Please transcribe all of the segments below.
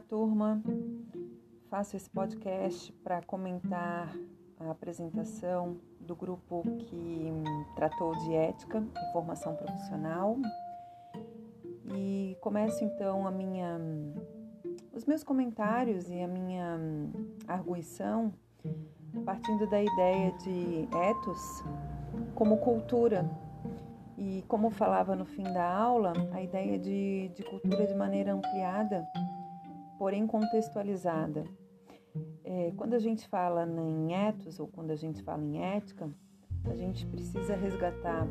turma. Faço esse podcast para comentar a apresentação do grupo que tratou de ética e formação profissional. E começo então a minha os meus comentários e a minha arguição partindo da ideia de ethos como cultura e como falava no fim da aula, a ideia de, de cultura de maneira ampliada, porém contextualizada. É, quando a gente fala em ethos ou quando a gente fala em ética, a gente precisa resgatar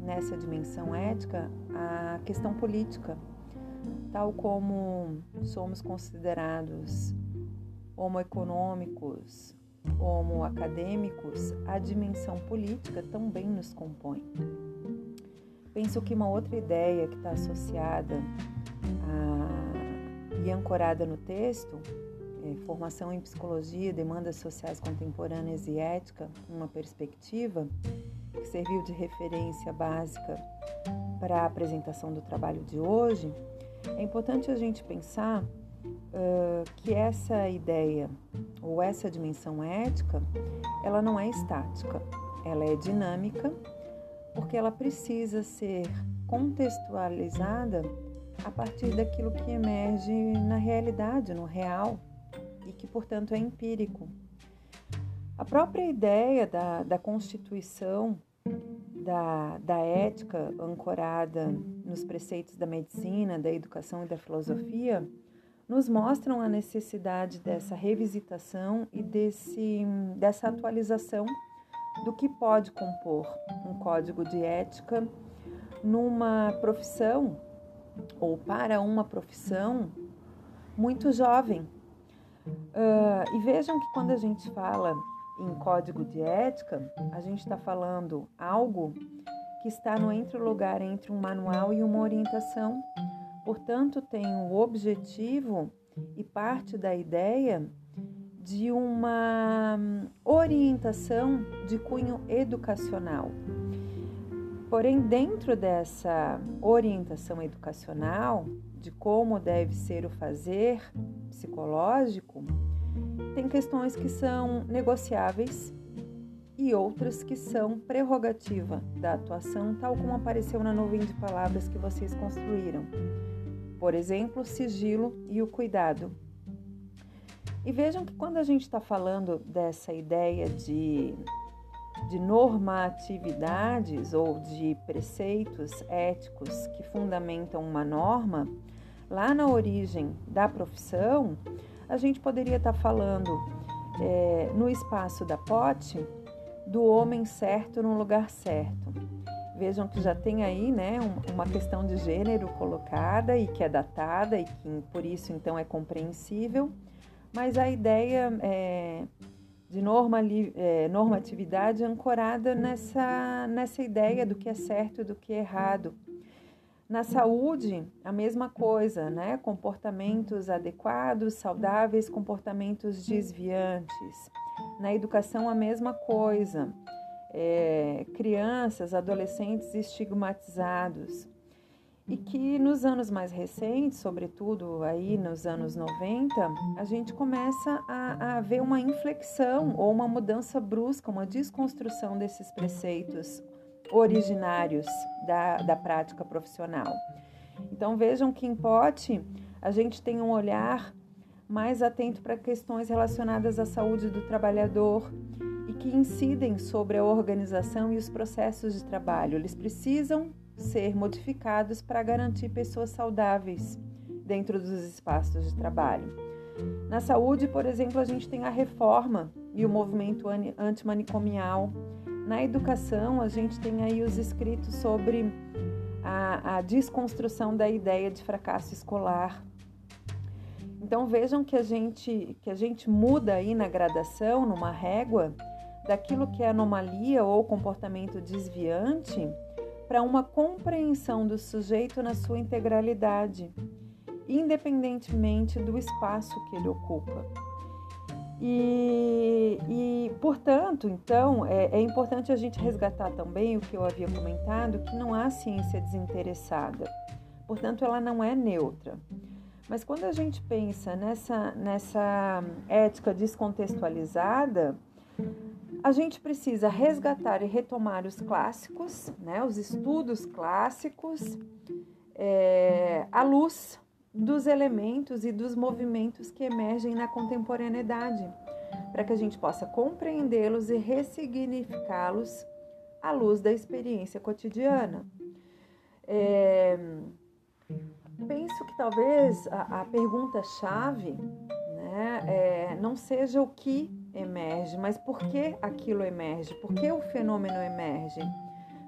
nessa dimensão ética a questão política, tal como somos considerados homoeconômicos, homoacadêmicos, a dimensão política também nos compõe. Penso que uma outra ideia que está associada e ancorada no texto é formação em psicologia, demandas sociais contemporâneas e ética, uma perspectiva que serviu de referência básica para a apresentação do trabalho de hoje, é importante a gente pensar uh, que essa ideia ou essa dimensão ética, ela não é estática, ela é dinâmica porque ela precisa ser contextualizada a partir daquilo que emerge na realidade, no real, e que, portanto, é empírico. A própria ideia da, da constituição da, da ética ancorada nos preceitos da medicina, da educação e da filosofia nos mostram a necessidade dessa revisitação e desse, dessa atualização do que pode compor um código de ética numa profissão ou para uma profissão muito jovem. Uh, e vejam que quando a gente fala em código de ética, a gente está falando algo que está no entre lugar entre um manual e uma orientação. Portanto, tem o objetivo e parte da ideia de uma hum, orientação de cunho educacional. Porém, dentro dessa orientação educacional, de como deve ser o fazer psicológico, tem questões que são negociáveis e outras que são prerrogativa da atuação, tal como apareceu na nuvem de palavras que vocês construíram. Por exemplo, o sigilo e o cuidado e vejam que quando a gente está falando dessa ideia de, de normatividades ou de preceitos éticos que fundamentam uma norma, lá na origem da profissão, a gente poderia estar tá falando é, no espaço da pote do homem certo no lugar certo. Vejam que já tem aí né, uma questão de gênero colocada e que é datada e que por isso então é compreensível mas a ideia é, de normali, é, normatividade ancorada nessa, nessa ideia do que é certo e do que é errado. Na saúde, a mesma coisa, né? Comportamentos adequados, saudáveis, comportamentos desviantes. Na educação, a mesma coisa. É, crianças, adolescentes estigmatizados e que nos anos mais recentes, sobretudo aí nos anos 90, a gente começa a, a ver uma inflexão ou uma mudança brusca, uma desconstrução desses preceitos originários da, da prática profissional. Então vejam que em pote a gente tem um olhar mais atento para questões relacionadas à saúde do trabalhador e que incidem sobre a organização e os processos de trabalho. Eles precisam ser modificados para garantir pessoas saudáveis dentro dos espaços de trabalho. Na saúde, por exemplo, a gente tem a reforma e o movimento antimanicomial. Na educação, a gente tem aí os escritos sobre a, a desconstrução da ideia de fracasso escolar. Então vejam que a gente que a gente muda aí na gradação, numa régua, daquilo que é anomalia ou comportamento desviante para uma compreensão do sujeito na sua integralidade, independentemente do espaço que ele ocupa. E, e portanto, então, é, é importante a gente resgatar também o que eu havia comentado, que não há ciência desinteressada. Portanto, ela não é neutra. Mas quando a gente pensa nessa, nessa ética descontextualizada, a gente precisa resgatar e retomar os clássicos, né, os estudos clássicos, é, à luz dos elementos e dos movimentos que emergem na contemporaneidade, para que a gente possa compreendê-los e ressignificá-los à luz da experiência cotidiana. É, penso que talvez a, a pergunta-chave né, é, não seja o que emerge, mas por que aquilo emerge, por que o fenômeno emerge,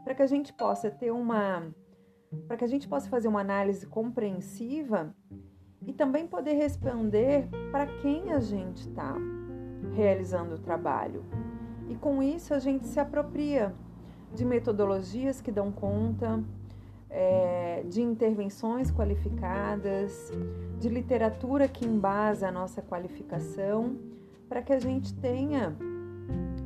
para que a gente possa ter uma, para que a gente possa fazer uma análise compreensiva e também poder responder para quem a gente está realizando o trabalho. E com isso a gente se apropria de metodologias que dão conta, é, de intervenções qualificadas, de literatura que embasa a nossa qualificação, para que a gente tenha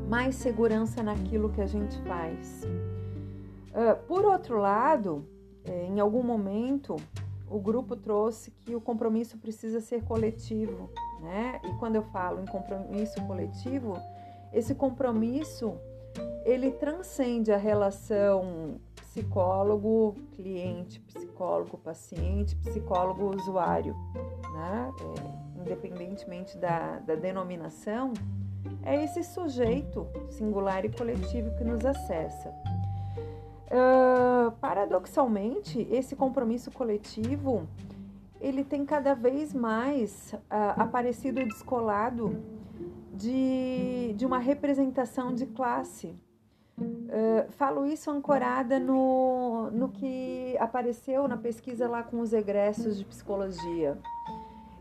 mais segurança naquilo que a gente faz. Uh, por outro lado, é, em algum momento, o grupo trouxe que o compromisso precisa ser coletivo, né? E quando eu falo em compromisso coletivo, esse compromisso ele transcende a relação psicólogo cliente, psicólogo paciente, psicólogo usuário, né? É, independentemente da, da denominação, é esse sujeito singular e coletivo que nos acessa. Uh, paradoxalmente, esse compromisso coletivo ele tem cada vez mais uh, aparecido descolado de, de uma representação de classe. Uh, falo isso ancorada no, no que apareceu na pesquisa lá com os egressos de psicologia.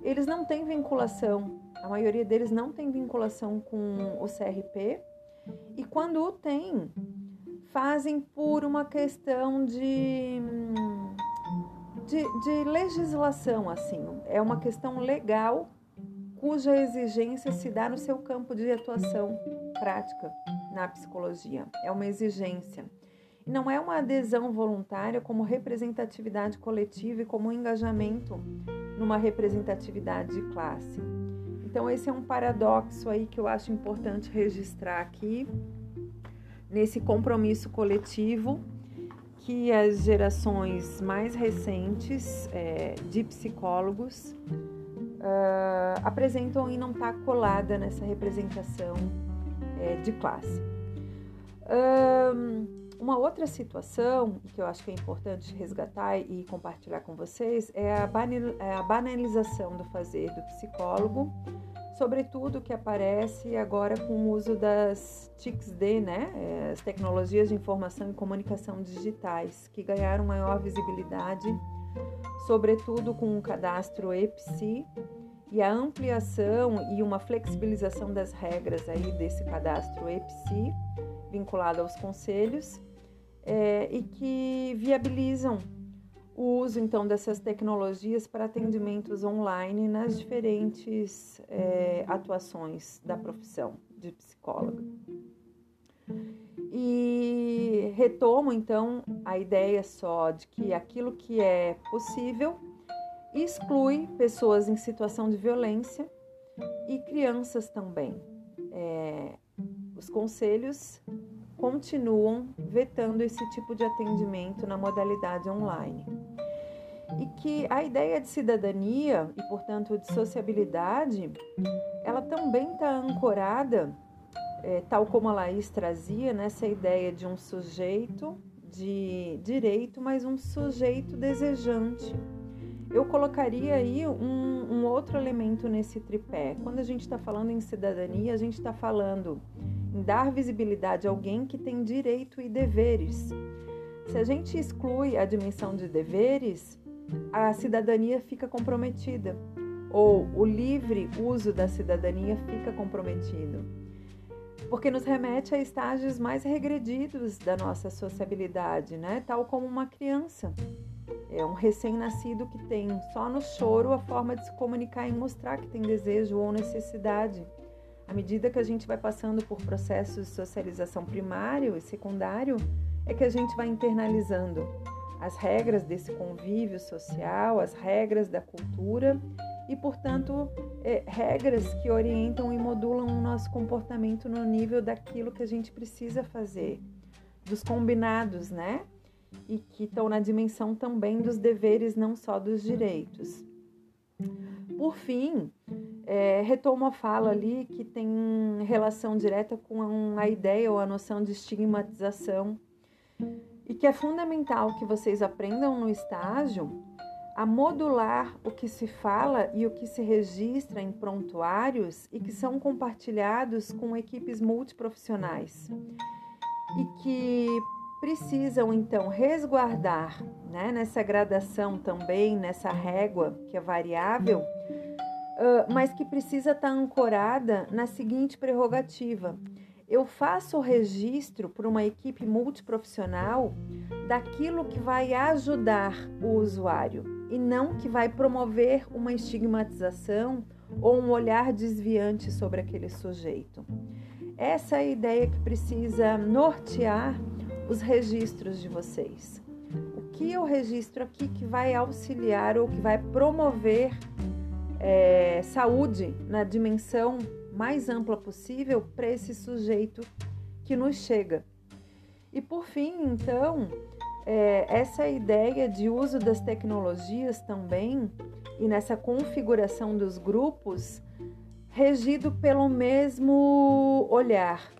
Eles não têm vinculação, a maioria deles não tem vinculação com o CRP, e quando o tem, fazem por uma questão de, de, de legislação, assim. É uma questão legal cuja exigência se dá no seu campo de atuação prática na psicologia. É uma exigência. E não é uma adesão voluntária como representatividade coletiva e como engajamento numa representatividade de classe. Então, esse é um paradoxo aí que eu acho importante registrar aqui nesse compromisso coletivo que as gerações mais recentes é, de psicólogos uh, apresentam e não está colada nessa representação é, de classe. Um, uma outra situação que eu acho que é importante resgatar e compartilhar com vocês é a é banalização do fazer do psicólogo sobretudo que aparece agora com o uso das TICs-D, né, é, as tecnologias de informação e comunicação digitais, que ganharam maior visibilidade, sobretudo com o cadastro EPSI e a ampliação e uma flexibilização das regras aí desse cadastro EPSI, vinculado aos conselhos, é, e que viabilizam o uso então dessas tecnologias para atendimentos online nas diferentes é, atuações da profissão de psicóloga. E retomo então a ideia só de que aquilo que é possível exclui pessoas em situação de violência e crianças também. É, os conselhos continuam vetando esse tipo de atendimento na modalidade online. E que a ideia de cidadania e, portanto, de sociabilidade, ela também está ancorada, é, tal como a Laís trazia, nessa ideia de um sujeito de direito, mas um sujeito desejante. Eu colocaria aí um, um outro elemento nesse tripé. Quando a gente está falando em cidadania, a gente está falando em dar visibilidade a alguém que tem direito e deveres. Se a gente exclui a dimensão de deveres, a cidadania fica comprometida, ou o livre uso da cidadania fica comprometido. Porque nos remete a estágios mais regredidos da nossa sociabilidade, né? Tal como uma criança. É um recém-nascido que tem só no choro a forma de se comunicar e mostrar que tem desejo ou necessidade. À medida que a gente vai passando por processos de socialização primário e secundário, é que a gente vai internalizando as regras desse convívio social, as regras da cultura e, portanto, é, regras que orientam e modulam o nosso comportamento no nível daquilo que a gente precisa fazer, dos combinados, né? E que estão na dimensão também dos deveres, não só dos direitos. Por fim, é, retomo a fala ali que tem relação direta com a ideia ou a noção de estigmatização e que é fundamental que vocês aprendam no estágio a modular o que se fala e o que se registra em prontuários e que são compartilhados com equipes multiprofissionais e que precisam então resguardar né, nessa gradação também, nessa régua que é variável, mas que precisa estar ancorada na seguinte prerrogativa eu faço o registro por uma equipe multiprofissional daquilo que vai ajudar o usuário e não que vai promover uma estigmatização ou um olhar desviante sobre aquele sujeito. Essa é a ideia que precisa nortear os registros de vocês. O que eu registro aqui que vai auxiliar ou que vai promover é, saúde na dimensão mais ampla possível para esse sujeito que nos chega. E por fim, então, é, essa ideia de uso das tecnologias também e nessa configuração dos grupos regido pelo mesmo olhar,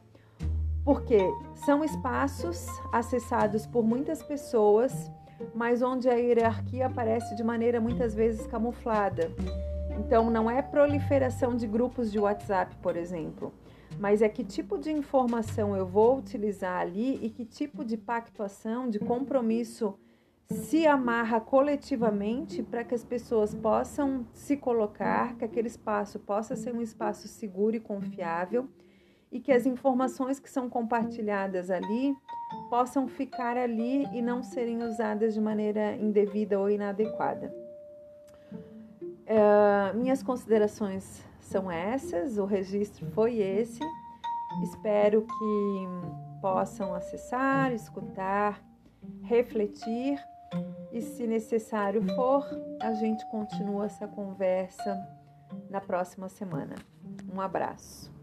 porque são espaços acessados por muitas pessoas, mas onde a hierarquia aparece de maneira muitas vezes camuflada então, não é proliferação de grupos de WhatsApp, por exemplo, mas é que tipo de informação eu vou utilizar ali e que tipo de pactuação, de compromisso se amarra coletivamente para que as pessoas possam se colocar, que aquele espaço possa ser um espaço seguro e confiável e que as informações que são compartilhadas ali possam ficar ali e não serem usadas de maneira indevida ou inadequada. Uh, minhas considerações são essas, o registro foi esse. Espero que possam acessar, escutar, refletir e, se necessário for, a gente continua essa conversa na próxima semana. Um abraço.